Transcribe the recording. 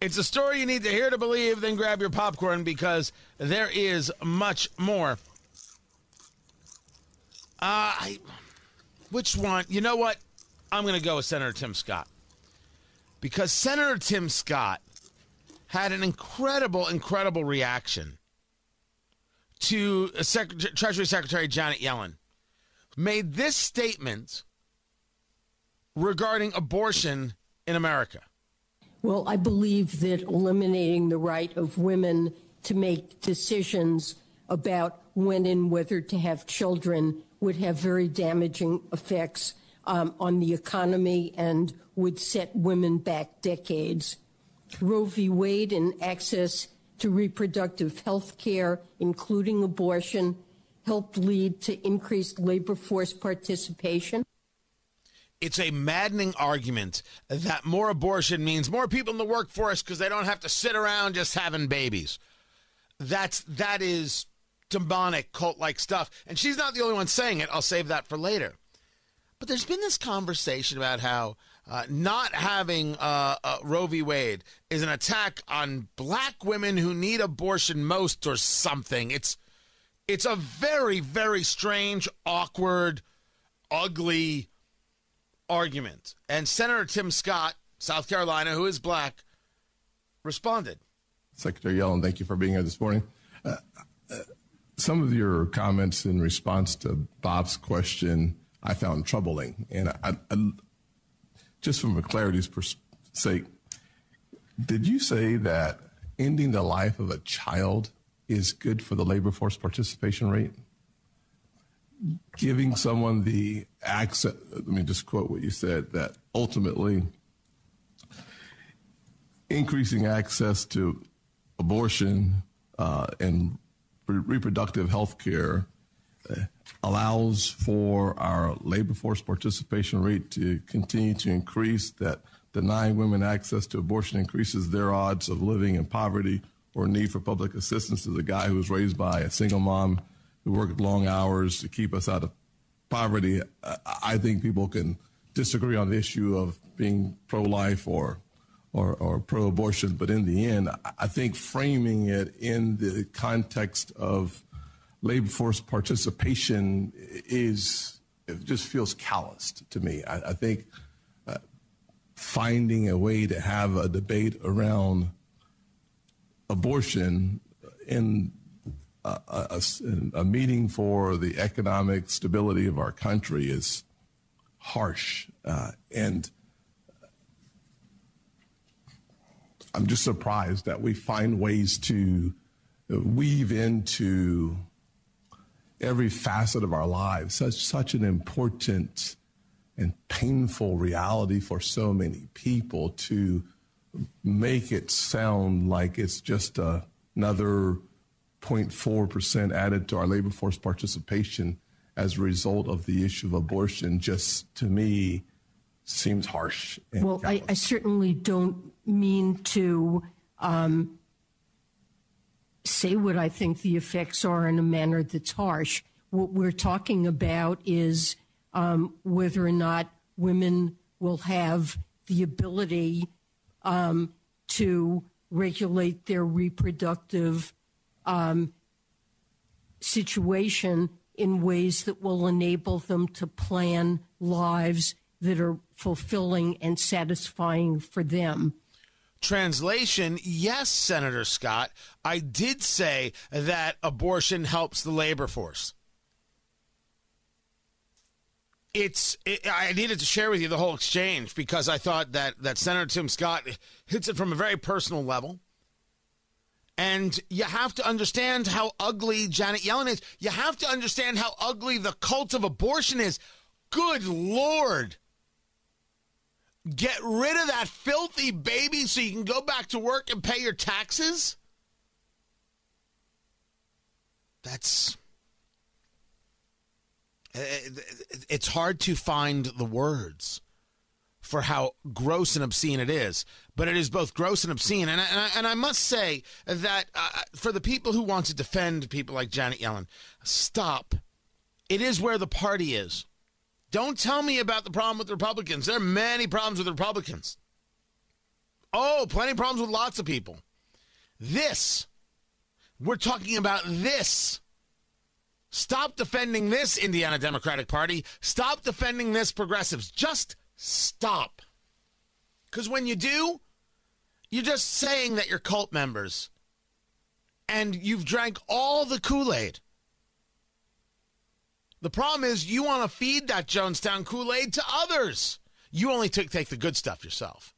It's a story you need to hear to believe, then grab your popcorn because there is much more. Uh, I, which one? You know what? I'm going to go with Senator Tim Scott. Because Senator Tim Scott had an incredible, incredible reaction to Secretary, Treasury Secretary Janet Yellen. Made this statement regarding abortion in America. Well, I believe that eliminating the right of women to make decisions about when and whether to have children would have very damaging effects um, on the economy and would set women back decades. Roe v. Wade and access to reproductive health care, including abortion, helped lead to increased labor force participation. It's a maddening argument that more abortion means more people in the workforce because they don't have to sit around just having babies. That's that is demonic cult like stuff. And she's not the only one saying it. I'll save that for later. But there's been this conversation about how uh, not having uh, uh, Roe v. Wade is an attack on black women who need abortion most, or something. It's it's a very very strange, awkward, ugly argument. And Senator Tim Scott, South Carolina, who is black, responded. Secretary Yellen, thank you for being here this morning. Uh, uh, some of your comments in response to Bob's question I found troubling, and I, I, just from a clarity's sake, did you say that ending the life of a child is good for the labor force participation rate? Giving someone the access, let me just quote what you said, that ultimately increasing access to abortion uh, and re- reproductive health care uh, allows for our labor force participation rate to continue to increase, that denying women access to abortion increases their odds of living in poverty or need for public assistance as a guy who was raised by a single mom who worked long hours to keep us out of poverty. I think people can disagree on the issue of being pro-life or or, or pro-abortion, but in the end, I think framing it in the context of labor force participation is it just feels calloused to me. I, I think uh, finding a way to have a debate around abortion in a, a, a, meeting for the economic stability of our country is harsh. Uh, and I'm just surprised that we find ways to weave into every facet of our lives. Such, such an important and painful reality for so many people to make it sound like it's just a, another 0.4% added to our labor force participation as a result of the issue of abortion just to me seems harsh. well, I, I, certainly don't mean to um, say what I think the effects are in a manner that's harsh. What we're talking about is um, whether or not women will have the ability um, to regulate their reproductive um, situation in ways that will enable them to plan lives that are fulfilling and satisfying for them. Translation Yes, Senator Scott, I did say that abortion helps the labor force. It's it, I needed to share with you the whole exchange because I thought that that Senator Tim Scott hits it from a very personal level. And you have to understand how ugly Janet Yellen is. You have to understand how ugly the cult of abortion is. Good Lord. Get rid of that filthy baby so you can go back to work and pay your taxes? That's. Eh, eh, it's hard to find the words for how gross and obscene it is, but it is both gross and obscene. And I, and I, and I must say that uh, for the people who want to defend people like Janet Yellen, stop. It is where the party is. Don't tell me about the problem with Republicans. There are many problems with Republicans. Oh, plenty of problems with lots of people. This, we're talking about this. Stop defending this, Indiana Democratic Party. Stop defending this, progressives. Just stop. Because when you do, you're just saying that you're cult members and you've drank all the Kool Aid. The problem is you want to feed that Jonestown Kool Aid to others. You only take, take the good stuff yourself.